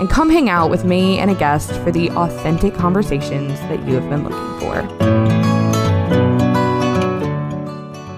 and come hang out with me and a guest for the authentic conversations that you have been looking for.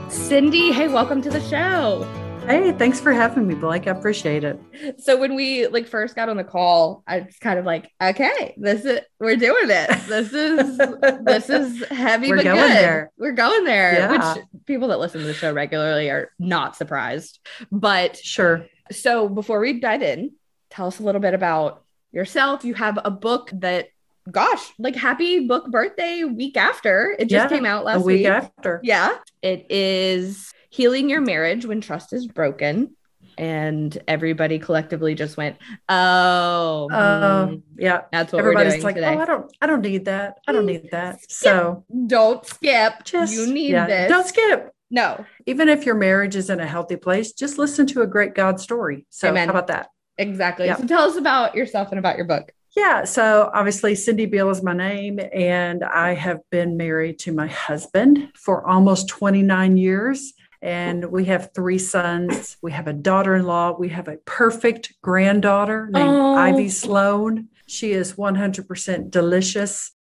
Cindy, hey, welcome to the show. Hey, thanks for having me, Blake. I appreciate it. So when we like first got on the call, I was kind of like, okay, this is we're doing it. This is this is heavy we're but going good. There. We're going there. Yeah. Which people that listen to the show regularly are not surprised. But sure. So before we dive in, tell us a little bit about yourself. You have a book that, gosh, like happy book birthday week after. It just yeah, came out last a week, week after. Yeah. It is Healing Your Marriage When Trust is Broken. And everybody collectively just went, oh, uh, mm, yeah. That's what everybody's like. Today. Oh, I don't, I don't need that. I don't need that. So don't skip. Just you need yeah, this. Don't skip. No. Even if your marriage is in a healthy place, just listen to a great God story. So Amen. how about that? Exactly. So tell us about yourself and about your book. Yeah. So obviously, Cindy Beall is my name, and I have been married to my husband for almost 29 years. And we have three sons. We have a daughter in law. We have a perfect granddaughter named oh. Ivy Sloan. She is 100% delicious.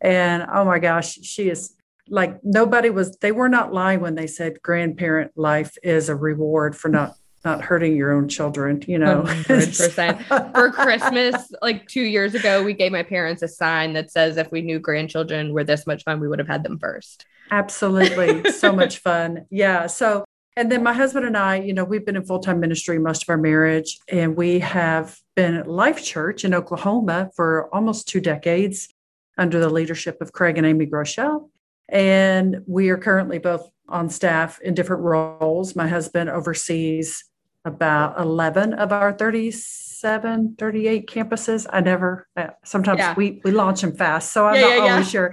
And oh my gosh, she is like nobody was, they were not lying when they said grandparent life is a reward for not not hurting your own children, you know. 100%. For Christmas, like two years ago, we gave my parents a sign that says if we knew grandchildren were this much fun, we would have had them first. Absolutely. so much fun. Yeah. So, and then my husband and I, you know, we've been in full time ministry most of our marriage, and we have been at Life Church in Oklahoma for almost two decades under the leadership of Craig and Amy Groeschel. And we are currently both on staff in different roles. My husband oversees about 11 of our 37, 38 campuses. I never, uh, sometimes yeah. we, we launch them fast, so I'm yeah, not yeah, always sure.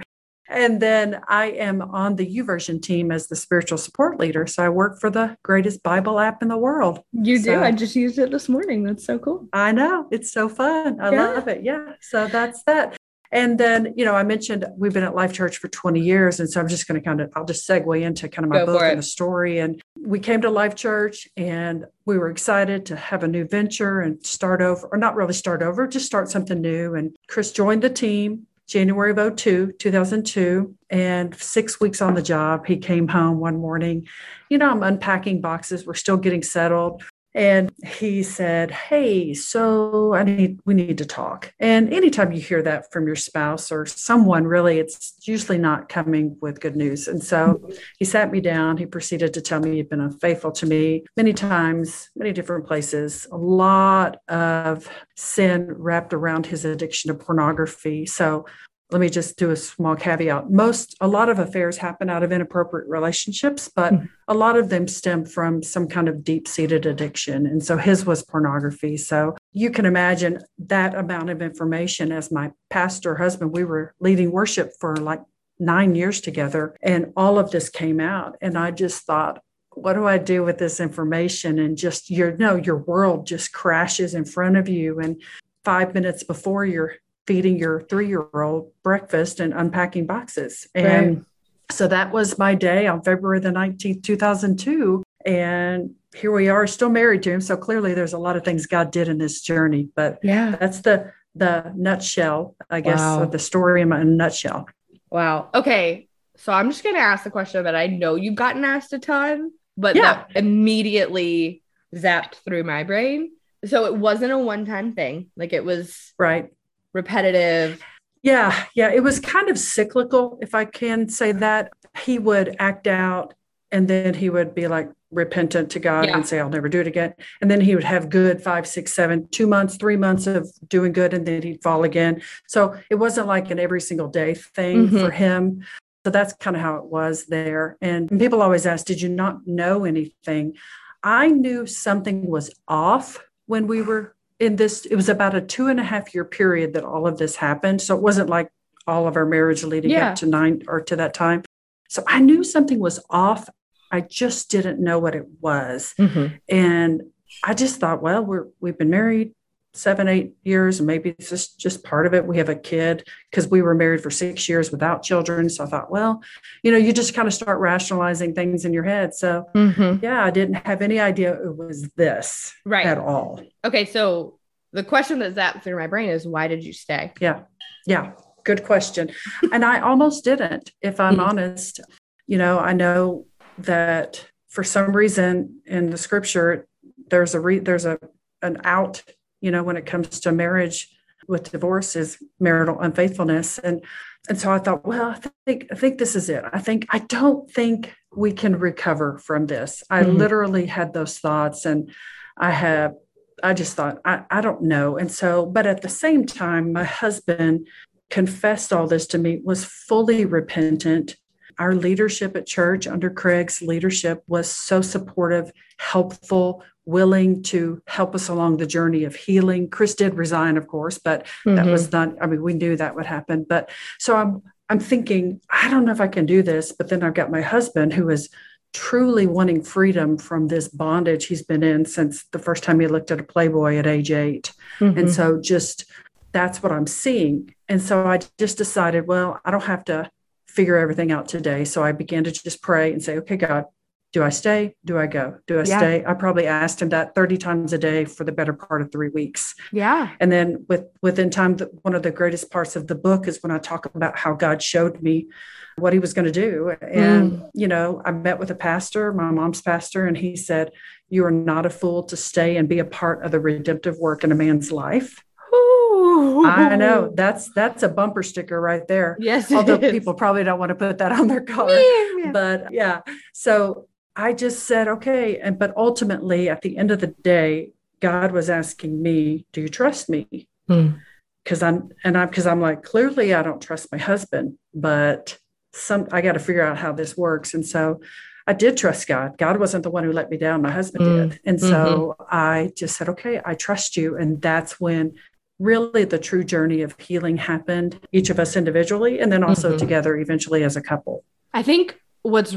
And then I am on the YouVersion team as the spiritual support leader. So I work for the greatest Bible app in the world. You so, do. I just used it this morning. That's so cool. I know. It's so fun. I love it. Yeah. So that's that. And then, you know, I mentioned we've been at Life Church for 20 years. And so I'm just going to kind of, I'll just segue into kind of my Go book and the story. And we came to Life Church and we were excited to have a new venture and start over, or not really start over, just start something new. And Chris joined the team January of 02, 2002. And six weeks on the job, he came home one morning. You know, I'm unpacking boxes. We're still getting settled. And he said, Hey, so I need, we need to talk. And anytime you hear that from your spouse or someone, really, it's usually not coming with good news. And so he sat me down. He proceeded to tell me he'd been unfaithful to me many times, many different places, a lot of sin wrapped around his addiction to pornography. So let me just do a small caveat. Most, a lot of affairs happen out of inappropriate relationships, but mm-hmm. a lot of them stem from some kind of deep seated addiction. And so his was pornography. So you can imagine that amount of information as my pastor husband, we were leading worship for like nine years together, and all of this came out. And I just thought, what do I do with this information? And just your no, your world just crashes in front of you. And five minutes before you're feeding your three year old breakfast and unpacking boxes. And right. so that was my day on February the 19th, 2002. And here we are still married to him. So clearly there's a lot of things God did in this journey. But yeah, that's the the nutshell, I guess, wow. the story in a nutshell. Wow. Okay. So I'm just gonna ask the question that I know you've gotten asked a ton, but yeah. that immediately zapped through my brain. So it wasn't a one-time thing. Like it was right repetitive. Yeah, yeah, it was kind of cyclical, if I can say that. He would act out and then he would be like repentant to God yeah. and say, I'll never do it again. And then he would have good five, six, seven, two months, three months of doing good, and then he'd fall again. So it wasn't like an every single day thing mm-hmm. for him. So that's kind of how it was there. And people always ask, Did you not know anything? I knew something was off when we were in this, it was about a two and a half year period that all of this happened. So it wasn't like all of our marriage leading yeah. up to nine or to that time. So I knew something was off. I just didn't know what it was. Mm-hmm. And I just thought, well, we're we've been married seven, eight years, and maybe it's just, just part of it. We have a kid because we were married for six years without children. So I thought, well, you know, you just kind of start rationalizing things in your head. So mm-hmm. yeah, I didn't have any idea it was this right. at all. Okay. So the question that zapped through my brain is why did you stay? Yeah. Yeah. Good question. and I almost didn't, if I'm mm-hmm. honest. You know, I know that for some reason in the scripture, there's a re- there's a an out you know when it comes to marriage with divorce is marital unfaithfulness. And and so i thought well i think i think this is it. I think i don't think we can recover from this. I mm-hmm. literally had those thoughts and i have i just thought I, I don't know. And so but at the same time my husband confessed all this to me was fully repentant. Our leadership at church under Craig's leadership was so supportive, helpful, willing to help us along the journey of healing. Chris did resign, of course, but mm-hmm. that was not, I mean, we knew that would happen. But so I'm I'm thinking, I don't know if I can do this, but then I've got my husband who is truly wanting freedom from this bondage he's been in since the first time he looked at a Playboy at age 8 mm-hmm. And so just that's what I'm seeing. And so I just decided, well, I don't have to figure everything out today. So I began to just pray and say, okay, God, do I stay? Do I go? Do I yeah. stay? I probably asked him that 30 times a day for the better part of three weeks. Yeah. And then with within time, the, one of the greatest parts of the book is when I talk about how God showed me what he was going to do. And, mm. you know, I met with a pastor, my mom's pastor, and he said, You are not a fool to stay and be a part of the redemptive work in a man's life. I know that's that's a bumper sticker right there. Yes, although is. people probably don't want to put that on their car, yeah. but yeah. So I just said okay, and but ultimately, at the end of the day, God was asking me, "Do you trust me?" Because hmm. I'm and I'm because I'm like clearly I don't trust my husband, but some I got to figure out how this works, and so. I did trust God. God wasn't the one who let me down. My husband mm. did. And so mm-hmm. I just said, okay, I trust you. And that's when really the true journey of healing happened, each of us individually, and then also mm-hmm. together eventually as a couple. I think what's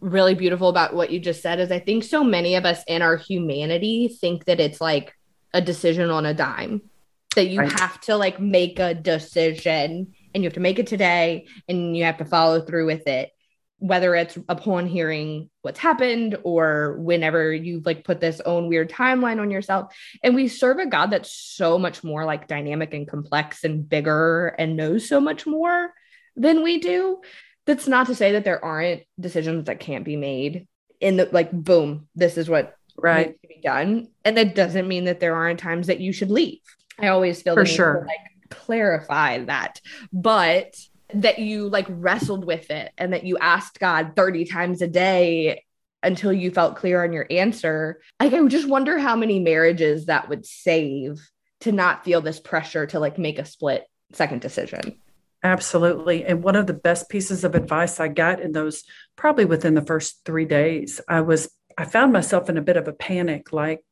really beautiful about what you just said is I think so many of us in our humanity think that it's like a decision on a dime, that you right. have to like make a decision and you have to make it today and you have to follow through with it whether it's upon hearing what's happened or whenever you've like put this own weird timeline on yourself and we serve a god that's so much more like dynamic and complex and bigger and knows so much more than we do that's not to say that there aren't decisions that can't be made in the like boom this is what right. needs to be done. And that doesn't mean that there aren't times that you should leave. I always feel for sure. like clarify that. But that you like wrestled with it and that you asked God 30 times a day until you felt clear on your answer. Like, I just wonder how many marriages that would save to not feel this pressure to like make a split second decision. Absolutely. And one of the best pieces of advice I got in those, probably within the first three days, I was, I found myself in a bit of a panic, like,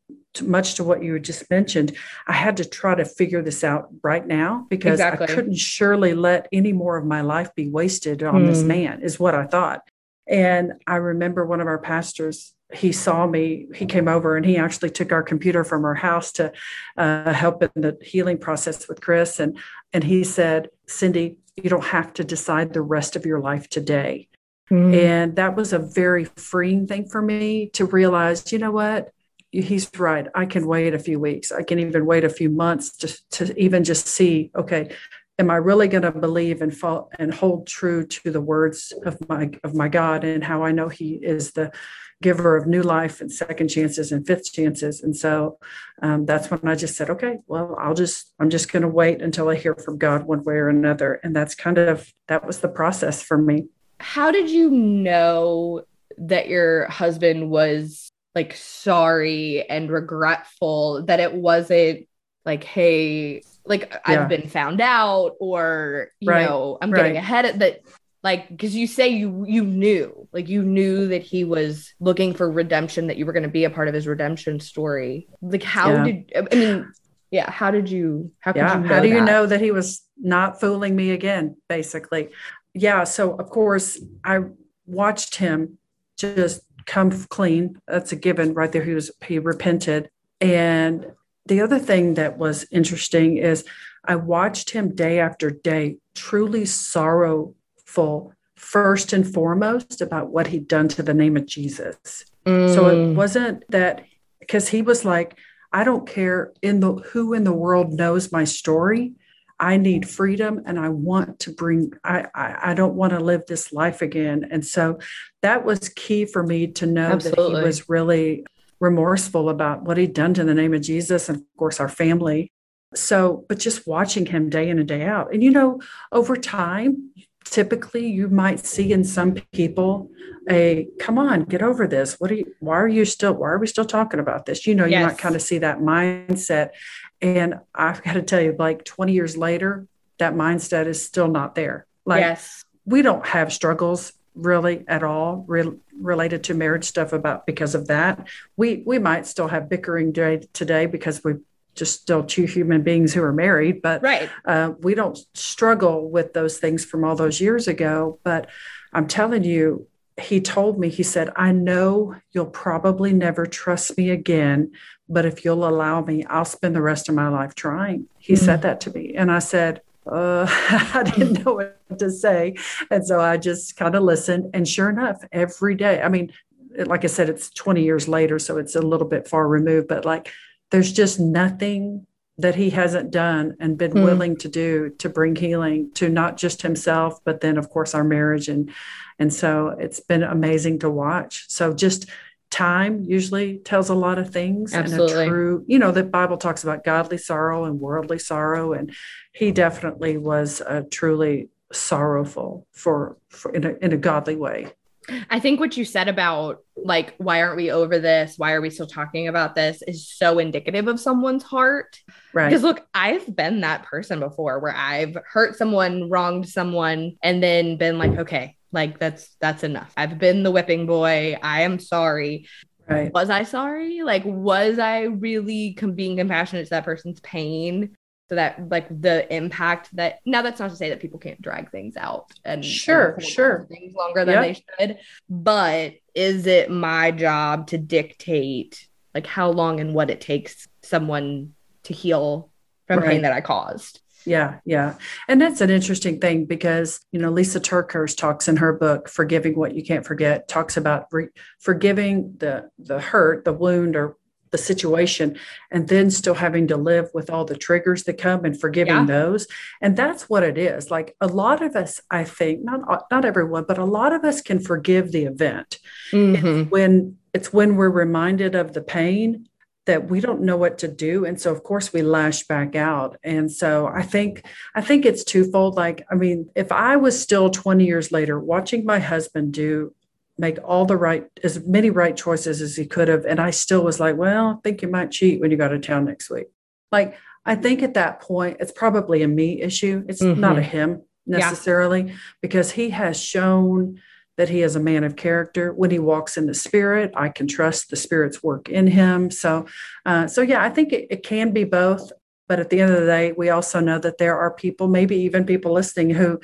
much to what you just mentioned, I had to try to figure this out right now because exactly. I couldn't surely let any more of my life be wasted on mm. this hmm. man, is what I thought. And I remember one of our pastors, he saw me, he came over and he actually took our computer from our house to uh, help in the healing process with Chris. And, and he said, Cindy, you don't have to decide the rest of your life today. Mm. And that was a very freeing thing for me to realize, you know what? he's right. I can wait a few weeks. I can even wait a few months to, to even just see, okay, am I really going to believe and fall and hold true to the words of my of my God and how I know He is the giver of new life and second chances and fifth chances. And so um, that's when I just said, okay, well, I'll just I'm just going to wait until I hear from God one way or another. And that's kind of that was the process for me. How did you know that your husband was like sorry and regretful that it wasn't like hey like yeah. i've been found out or you right. know i'm getting ahead of that like because you say you you knew like you knew that he was looking for redemption that you were going to be a part of his redemption story like how yeah. did i mean Yeah. How did you, how could yeah, you How do that? you know that he was not fooling me again, basically? Yeah. So, of course, I watched him just come clean. That's a given right there. He was, he repented. And the other thing that was interesting is I watched him day after day, truly sorrowful, first and foremost, about what he'd done to the name of Jesus. Mm. So it mm. wasn't that because he was like, I don't care in the who in the world knows my story. I need freedom and I want to bring, I, I, I, don't want to live this life again. And so that was key for me to know Absolutely. that he was really remorseful about what he'd done to the name of Jesus and, of course, our family. So, but just watching him day in and day out. And, you know, over time, typically you might see in some people a come on get over this. What are you why are you still why are we still talking about this? You know yes. you might kind of see that mindset. And i've got to tell you like 20 years later that mindset is still not there. Like yes. we don't have struggles really at all re- related to marriage stuff about because of that. We we might still have bickering day today because we just still two human beings who are married, but right. Uh, we don't struggle with those things from all those years ago. But I'm telling you, he told me, he said, I know you'll probably never trust me again, but if you'll allow me, I'll spend the rest of my life trying. He mm-hmm. said that to me. And I said, uh, I didn't know what to say. And so I just kind of listened. And sure enough, every day, I mean, like I said, it's 20 years later, so it's a little bit far removed, but like there's just nothing that he hasn't done and been mm. willing to do to bring healing to not just himself, but then of course our marriage. And and so it's been amazing to watch. So just time usually tells a lot of things Absolutely. and a true you know the bible talks about godly sorrow and worldly sorrow and he definitely was uh, truly sorrowful for, for in, a, in a godly way I think what you said about like, why aren't we over this? Why are we still talking about this is so indicative of someone's heart. Right. Because look, I've been that person before where I've hurt someone, wronged someone, and then been like, okay, like that's that's enough. I've been the whipping boy. I am sorry. Right. Was I sorry? Like, was I really com- being compassionate to that person's pain? So that like the impact that now that's not to say that people can't drag things out and sure, and sure, things longer than yep. they should. But is it my job to dictate like how long and what it takes someone to heal from right. pain that I caused? Yeah, yeah. And that's an interesting thing because, you know, Lysa TerKeurst talks in her book Forgiving What You Can't Forget, talks about re- forgiving the the hurt, the wound or the situation and then still having to live with all the triggers that come and forgiving yeah. those. And that's what it is. Like a lot of us i think not not everyone but a lot of us can forgive the event. Mm-hmm. it's when it's when we're reminded of the pain that we don't know what to do. And so of course we lash back out. And so i think i think it's twofold. Like i mean if i was still 20 years later watching my husband do make all the right as many right choices as he could have and i still was like well i think you might cheat when you go to town next week like i think at that point it's probably a me issue it's mm-hmm. not a him necessarily yeah. because he has shown that he is a man of character. When he walks in the spirit, I can trust the spirit's work in him. So, uh, so yeah, I think it, it can be both. But at the end of the day, we also know that there are people, maybe even people listening, who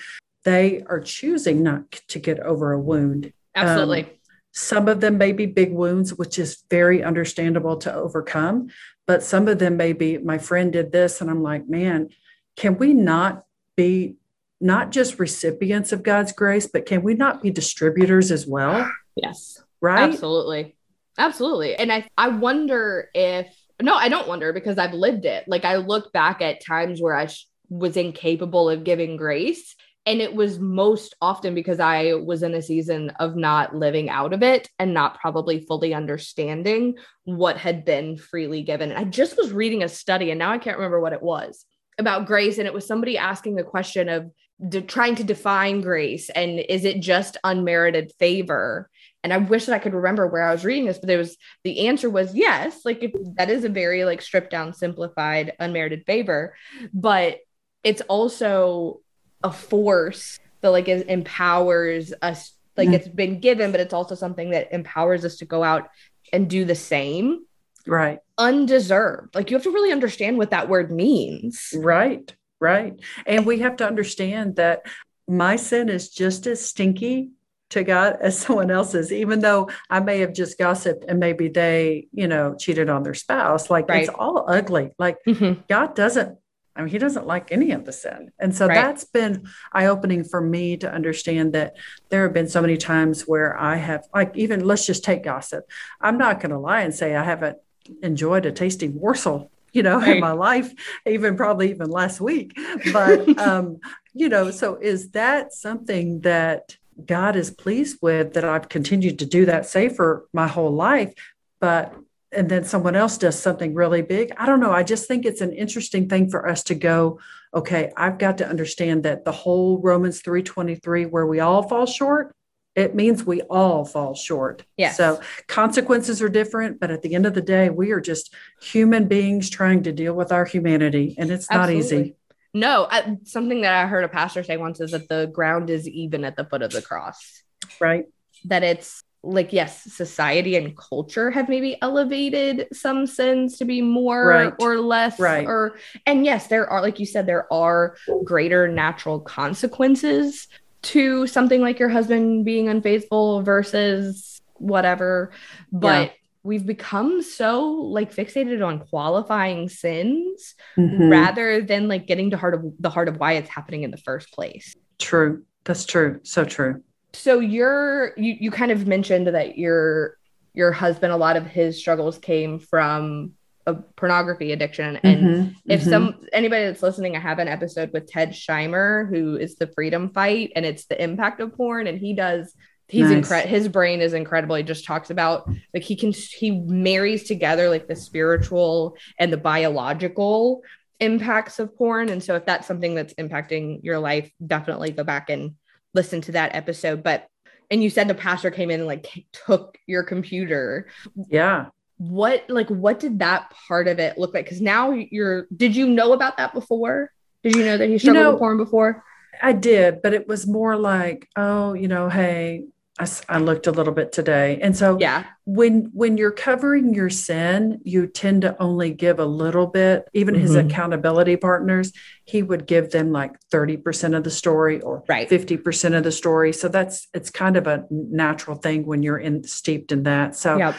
they are choosing not to get over a wound. Absolutely. Um, some of them may be big wounds, which is very understandable to overcome. But some of them may be, my friend did this. And I'm like, man, can we not be not just recipients of God's grace, but can we not be distributors as well? Yes. Right? Absolutely. Absolutely. And I I wonder if no, I don't wonder because I've lived it. Like I look back at times where I sh- was incapable of giving grace and it was most often because I was in a season of not living out of it and not probably fully understanding what had been freely given. And I just was reading a study and now I can't remember what it was about grace. And it was somebody asking the question of de- trying to define grace and is it just unmerited favor? And i wish that i could remember where i was reading this but there was the answer was yes like that is a very like stripped down simplified unmerited favor. But it's also a force that like is, empowers us like mm-hmm. it's been given but it's also something that empowers us to go out and do the same Right. Undeserved. Like you have to really understand what that word means. Right. Right. And we have to understand that my sin is just as stinky to God as someone else's, even though I may have just gossiped and maybe they, you know, cheated on their spouse. Like right. it's all ugly. Like mm-hmm. God doesn't, I mean, He doesn't like any of the sin. And so right. that's been eye opening for me to understand that there have been so many times where I have, like, even let's just take gossip. I'm not going to lie and say I haven't enjoyed a tasty morsel you know, right. in my life, even probably even last week. But, um, you know, so is that something that God is pleased with that I've continued to do that say for my whole life, but and then someone else does something really big. I don't know. I just think it's an interesting thing for us to go, okay, I've got to understand that the whole Romans 3:23 where we all fall short, it means we all fall short. Yes. So consequences are different, but at the end of the day, we are just human beings trying to deal with our humanity and it's Absolutely. not easy. No, I, something that I heard a pastor say once is that the ground is even at the foot of the cross. Right. That it's like, yes, society and culture have maybe elevated some sins to be more right. or less. Right. Or, and yes, there are, like you said, there are greater natural consequences to something like your husband being unfaithful versus whatever. But, yeah we've become so like fixated on qualifying sins mm-hmm. rather than like getting to heart of the heart of why it's happening in the first place. True. That's true. So true. So you're you you kind of mentioned that your your husband a lot of his struggles came from a pornography addiction. And mm-hmm, if mm-hmm. some anybody that's listening i have an episode with Ted Shimer who is the freedom fight and it's the impact of porn. And he does he's nice. incredible his brain is incredible. He just talks about like he can he marries together like the spiritual and the biological impacts of porn. And so if that's something that's impacting your life definitely go back and listen to that episode but and you said the pastor came in and like took your computer. Yeah. What like what did that part of it look like? Because now you're did you know about that before? Did you know that he struggled you know, with porn before? I did, but it was more like, oh, you know, hey, I, I, looked a little bit today and so yeah when when you're covering your sin you tend to only give a little bit even mm-hmm. his accountability partners he would give them like 30% of the story or right. 50% of the story so that's it's kind of a natural thing when you're in steeped in that so yep.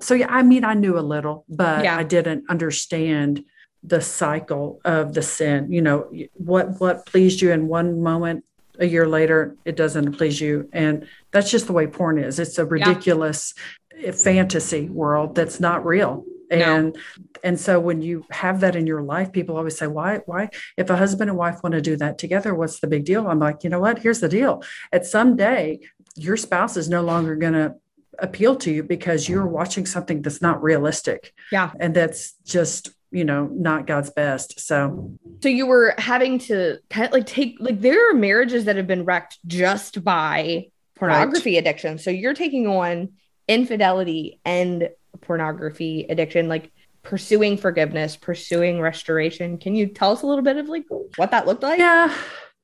so yeah i mean i knew a little but yeah. i didn't understand the cycle of the sin you know what what pleased you in one moment a year later it doesn't please you. And that's just the way porn is. It's a ridiculous yeah. fantasy world that's not real. And no. and so when you have that in your life people always say why why if a husband and wife want to do that together what's the big deal? I'm like you know what? Here's the deal. At some day your spouse is no longer going to appeal to you because you're mm. watching something that's not realistic. Yeah. And that's just you know not god's best. So so you were having to kind of like take like there are marriages that have been wrecked just by pornography right. addiction. So you're taking on infidelity and pornography addiction like pursuing forgiveness pursuing restoration. Can you tell us a little bit of like what that looked like? Yeah.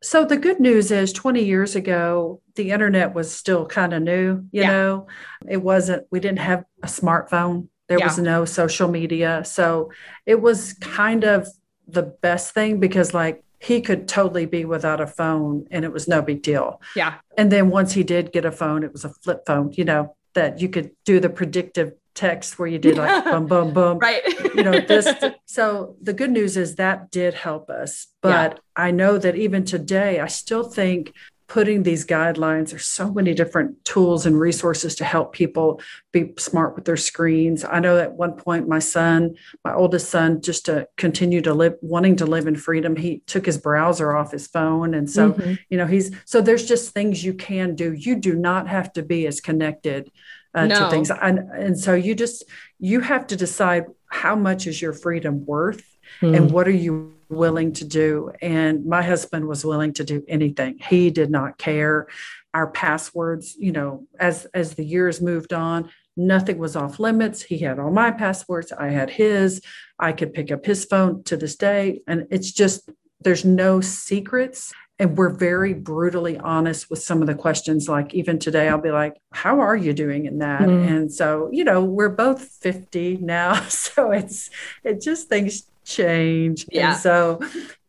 So the good news is 20 years ago the internet was still kind of new you yeah. know? It wasn't we didn't have a smartphone there yeah. was no social media. So it was kind of the best thing because, like, he could totally be without a phone and it was no big deal. Yeah. And then once he did get a phone, it was a flip phone, you know, that you could do the predictive text where you did like boom, boom, boom. Right. you know, this. So the good news is that did help us. But yeah. I know that even today, I still think putting these guidelines there's so many different tools and resources to help people be smart with their screens i know at one point my son my oldest son just to continue to live wanting to live in freedom he took his browser off his phone and so mm-hmm. you know he's so there's just things you can do you do not have to be as connected uh, no. to things and, and so you just you have to decide how much is your freedom worth mm. and what are you willing to do. And my husband was willing to do anything. He did not care. Our passwords, you know, as as the years moved on, nothing was off limits. He had all my passwords. I had his. I could pick up his phone to this day. And it's just there's no secrets. and we're very brutally honest with some of the questions like even today i'll be like how are you doing in that mm. and so you know we're both 50 now so it's it just things change yeah. and so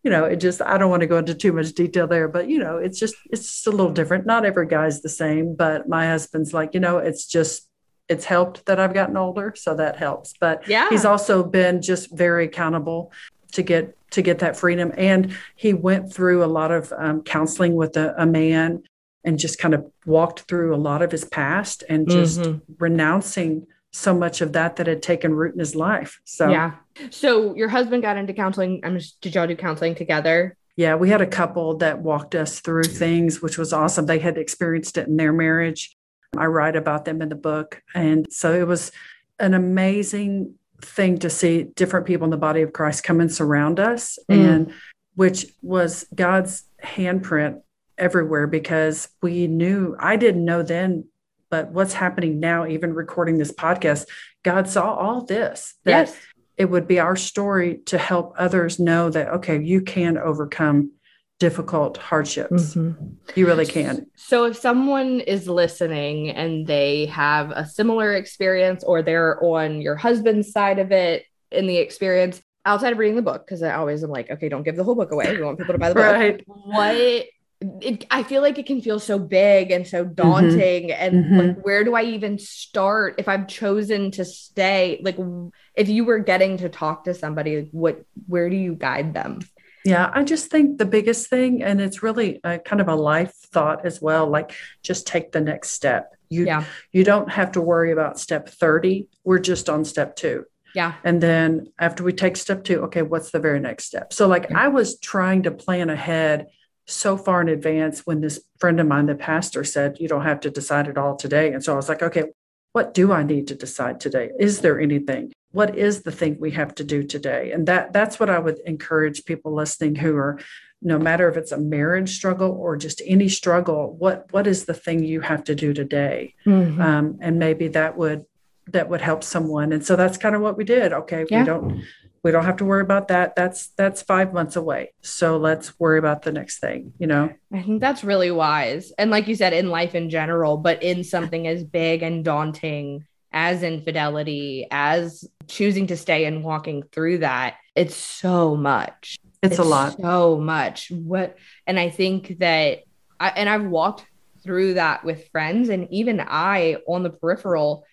you know it just i don't want to go into too much detail there but you know it's just it's just a little different not every guy's the same but my husband's like you know it's just it's helped that I've gotten older, so that helps. But yeah, he's also been just very accountable to get to get that freedom. And he went through a lot of um, counseling with a, a, man and just kind of walked through a lot of his past and just mm-hmm. renouncing so much of that that had taken root in his life. So yeah. So your husband got into counseling. I'm just, did y'all do counseling together? Yeah, we had a couple that walked us through things, which was awesome. They had experienced it in their marriage. I write about them in the book. And so it was an amazing thing to see different people in the body of Christ come and surround us, mm. and which was God's handprint everywhere because we knew, I didn't know then, but what's happening now, even recording this podcast, God saw all this. That yes. it would be our story to help others know that, okay, you can overcome difficult hardships. Mm-hmm. You really can. So, if someone is listening and they have a similar experience or they're on your husband's side of it in the experience, outside of reading the book, because I always am like, okay, don't give the whole book away. We want people to buy the book. right. What it, I feel like it can feel so big and so mm-hmm. daunting. Mm-hmm. And mm-hmm. like, where do I even start if I've chosen to stay? Like, if you were getting to talk to somebody, what, where do you guide them? Yeah, I just think the biggest thing, and it's really a, kind of a life thought as well, like just take the next step. You, yeah. you don't have to worry about step 30. We're just on step two. Yeah. And then after we take step two, okay, what's the very next step? So, like. I was trying to plan ahead so far in advance when this friend of mine, the pastor, said, You don't have to decide it all today. And so I was like, Okay, what do I need to decide today? Is there anything? What is the thing we have to do today? And that that's what I would encourage people listening who are no matter if it's a marriage struggle or just any struggle, what what is the thing you have to do today? Mm-hmm. Um, and maybe that would that would help someone. And so that's kind of what we did. Okay, yeah. we don't we don't have to worry about that. That's that's five months away. So let's worry about the next thing you know? I think that's really wise. And like you said in life in general but in something as big and daunting as infidelity as choosing to stay and walking through that it's so much. It's, it's a lot. so much. What and i think that I, and i've walked through that with friends and even i on the peripheral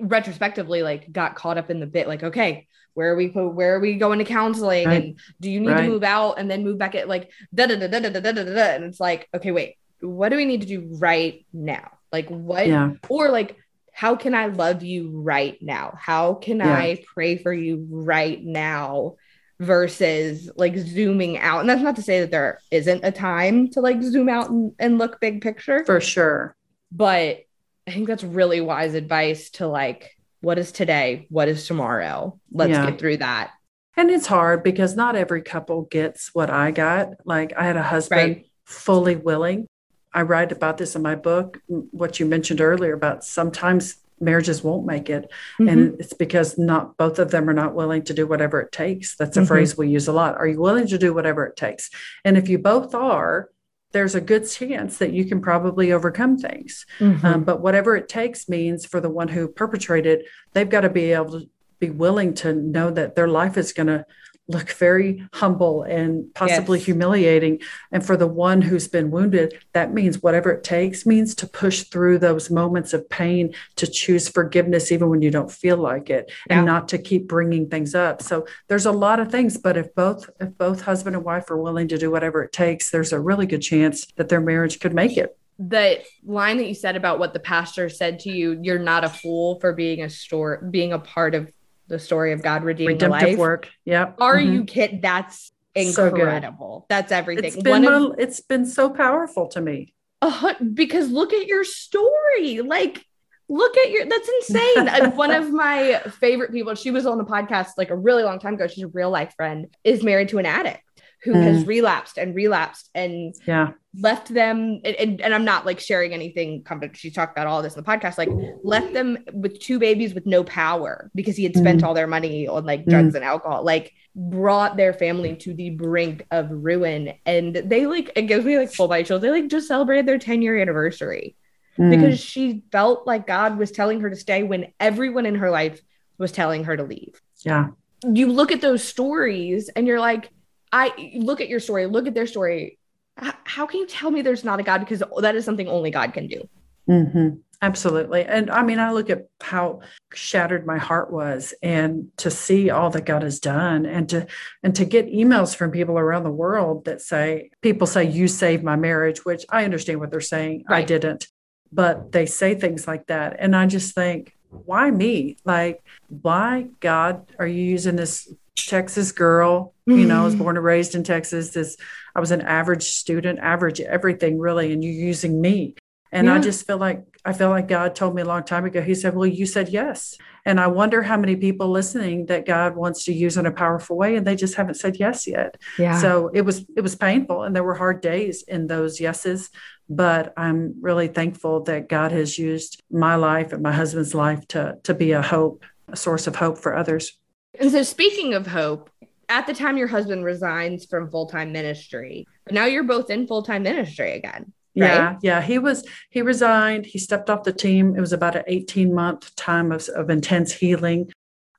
retrospectively like got caught up in the bit like okay where are we where are we going to counseling right. and do you need right. to move out and then move back at like da da da da da da da da and it's like okay wait what do we need to do right now like what yeah. or like how can i love you right now how can yeah. i pray for you right now versus like zooming out and that's not to say that there isn't a time to like zoom out and, and look big picture for sure but i think that's really wise advice to like what is today? What is tomorrow? Let's yeah. get through that. And it's hard because not every couple gets what I got. Like I had a husband right. fully willing. I write about this in my book, what you mentioned earlier about sometimes marriages won't make it. Mm-hmm. And it's because not both of them are not willing to do whatever it takes. That's a mm-hmm. phrase we use a lot. Are you willing to do whatever it takes? And if you both are, there's a good chance that you can probably overcome things. Mm-hmm. Um, but whatever it takes means for the one who perpetrated, they've got to be able to be willing to know that their life is going to look very humble and possibly yes. humiliating. And for the one who's been wounded, that means whatever it takes means to push through those moments of pain, to choose forgiveness even when you don't feel like it, yeah. and not to keep bringing things up. So there's a lot of things, but if both if both husband and wife are willing to do whatever it takes, there's a really good chance that their marriage could make it the line that you said about what the pastor said to you you're not a fool for being a store being a part of the story of God redeeming redemptive life. work. Yep. Are mm-hmm. you kidding? That's incredible. So That's everything. It's been, of, it's been so powerful to me. Uh, because look at your story. Like, look at your, that's insane. One of my favorite people, she was on the podcast like a really long time ago. She's a real life friend, is married to an addict. Who mm. has relapsed and relapsed and yeah left them and, and, i'm not like sharing anything she talked about all this in the podcast like left them with two babies with no power because he had spent mm. all their money on like drugs mm. and alcohol like brought their family to the brink of ruin and they like it gives me like full body chills they like just celebrated their 10 year anniversary mm. because she felt like god was telling her to stay when everyone in her life was telling her to leave yeah you look at those stories and you're like I look at your story, look at their story. H- how can you tell me there's not a God? Because that is something only God can do. Mm-hmm. Absolutely. And I mean, I look at how shattered my heart was and to see all that God has done and to and to get emails from people around the world that say people say you saved my marriage, which I understand what they're saying. Right. I didn't. But they say things like that. And I just think, why me? Like, why God are you using this Texas girl. You know, I was mm-hmm. born and raised in Texas. This I was an average student, average everything really, and you're using me. And yeah. I just feel like I feel like God told me a long time ago. He said, "Well, you said yes." And I wonder how many people listening that God wants to use in a powerful way, and they just haven't said yes yet. Yeah. So it was it was painful, and there were hard days in those yeses. But I'm really thankful that God has used my life and my husband's life to to be a hope, a source of hope for others. And so, speaking of hope, at the time your husband resigns from full time ministry, now you're both in full time ministry again. Right? Yeah, yeah. He was he resigned. He stepped off the team. It was about an 18 month time of, of intense healing.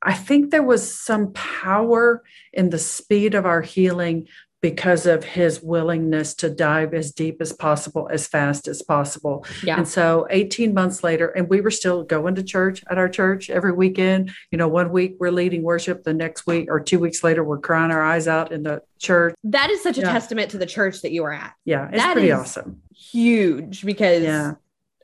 I think there was some power in the speed of our healing because of his willingness to dive as deep as possible, as fast as possible. Yeah. And so 18 months later, and we were still going to church at our church every weekend. You know, one week we're leading worship, the next week or two weeks later, we're crying our eyes out in the church. That is such a yeah. testament to the church that you were at. Yeah, it's that pretty awesome. Huge because yeah.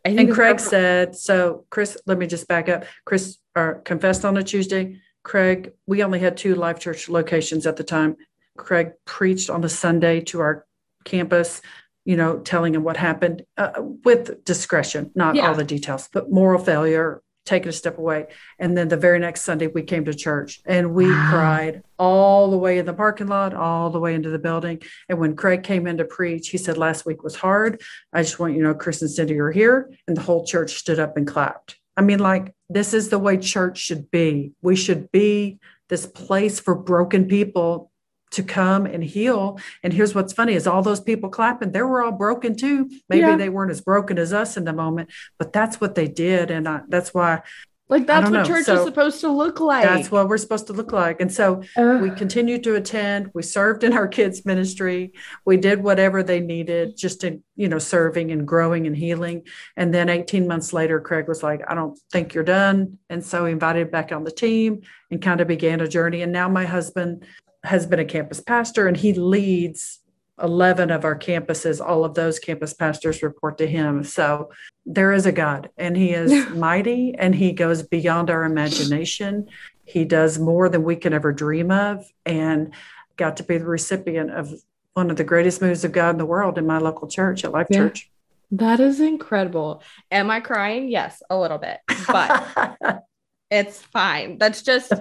and Craig said, so Chris, let me just back up. Chris uh, confessed on a Tuesday. Craig, we only had two life church locations at the time. Craig preached on a Sunday to our campus, you know, telling him what happened uh, with discretion, not yeah. all the details, but moral failure, taking a step away. And then the very next Sunday, we came to church and we wow. cried all the way in the parking lot, all the way into the building. And when Craig came in to preach, he said, Last week was hard. I just want you to know, Chris and Cindy are here. And the whole church stood up and clapped. I mean, like, this is the way church should be. We should be this place for broken people to come and heal. And here's what's funny is all those people clapping, they were all broken too. Maybe yeah. they weren't as broken as us in the moment, but that's what they did. And I, that's why like that's what know. church so is supposed to look like. That's what we're supposed to look like. And so uh, we continued to attend. We served in our kids' ministry. We did whatever they needed, just in you know serving and growing and healing. And then 18 months later, Craig was like, "I don't think you're done," and so he invited back on the team and kind of began a journey. And now my husband has been a campus pastor and he leads 11 of our campuses. All of those campus pastors report to him. So there is a God and he is mighty and he goes beyond our imagination. He does more than we can ever dream of and got to be the recipient of one of the greatest moves of God in the world in my local church at Life yeah. Church. That is incredible. Am I crying? Yes, a little bit, but it's fine. That's just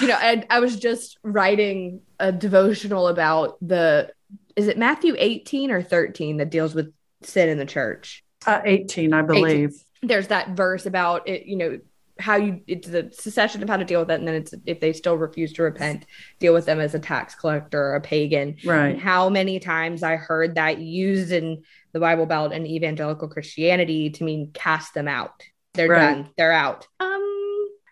you know, I, I was just writing a devotional about the is it Matthew 18 or 13 that deals with sin in the church? Uh, 18, I believe. 18. There's that verse about it, you know, how you it's the secession of how to deal with it, and then it's if they still refuse to repent, deal with them as a tax collector or a pagan. Right. And how many times I heard that used in the Bible Belt and evangelical Christianity to mean cast them out. They're right. done. They're out. Um,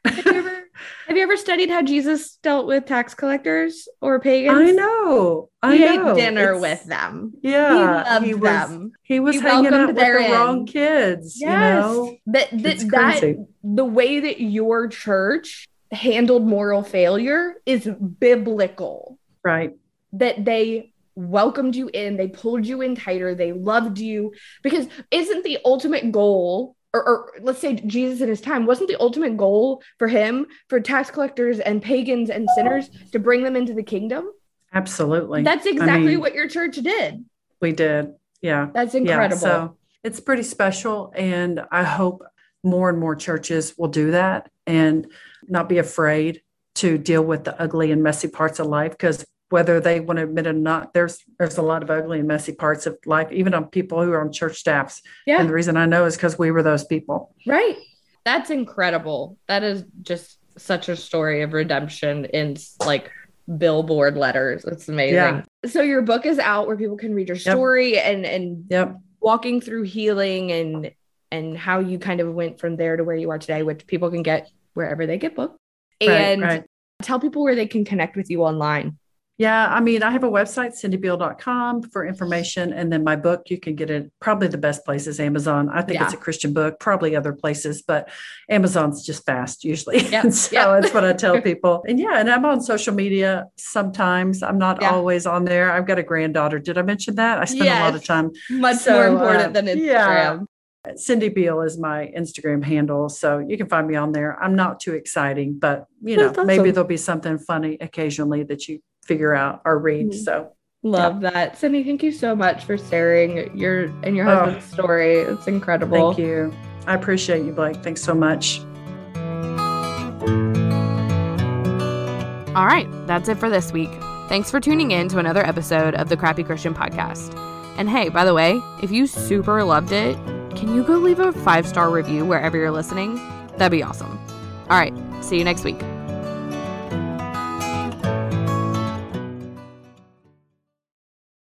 have you ever have you ever studied how Jesus dealt with tax collectors or pagans? I know. I he know. ate dinner it's, with them. Yeah, he loved he was, them. He was he hanging out with the wrong kids. Yes. You know, that that, that the way that your church handled moral failure is biblical. Right. That they welcomed you in, they pulled you in tighter, they loved you because isn't the ultimate goal or, or, let's say Jesus in his time, wasn't the ultimate goal for him for tax collectors and pagans and sinners to bring them into the kingdom? Absolutely. That's exactly I mean, what your church did. We did. Yeah. That's incredible. Yeah, so it's pretty special. And I hope more and more churches will do that and not be afraid to deal with the ugly and messy parts of life because whether they want to admit it or not. There's there's a lot of ugly and messy parts of life, even on people who are on church staffs. Yeah. And the reason I know is because we were those people. Right. That's incredible. That is just such a story of redemption in like billboard letters. It's amazing. Yeah. So your book is out where people can read your story yep. and and yep. walking through healing and and how you kind of went from there to where you are today, which people can get wherever they get books. And right, right. tell people where they can connect with you online. Yeah, I mean, I have a website, cindybeall.com for information. And then my book, you can get it probably the best place is Amazon. I think yeah. it's a Christian book, probably other places, but Amazon's just fast usually. Yeah. so yeah. that's what I tell people. And yeah, and I'm on social media sometimes. I'm not yeah. always on there. I've got a granddaughter. Did I mention that? I spend yes. a lot of time. Much so, more important uh, than Instagram. Yeah. Cindy Beall is my Instagram handle. So you can find me on there. I'm not too exciting, but you know, awesome. maybe there'll be something funny occasionally that you figure out or read. Mm-hmm. So love yeah. that. Cindy, thank you so much for sharing your and your husband's oh, story. It's incredible. Thank you. I appreciate you, Blake. Thanks so much. All right, that's it for this week. Thanks for tuning in to another episode of the Crappy Christian Podcast. And hey, by the way, if you super loved it, can you go leave a five star review wherever you're listening? That'd be awesome. All right, see you next week.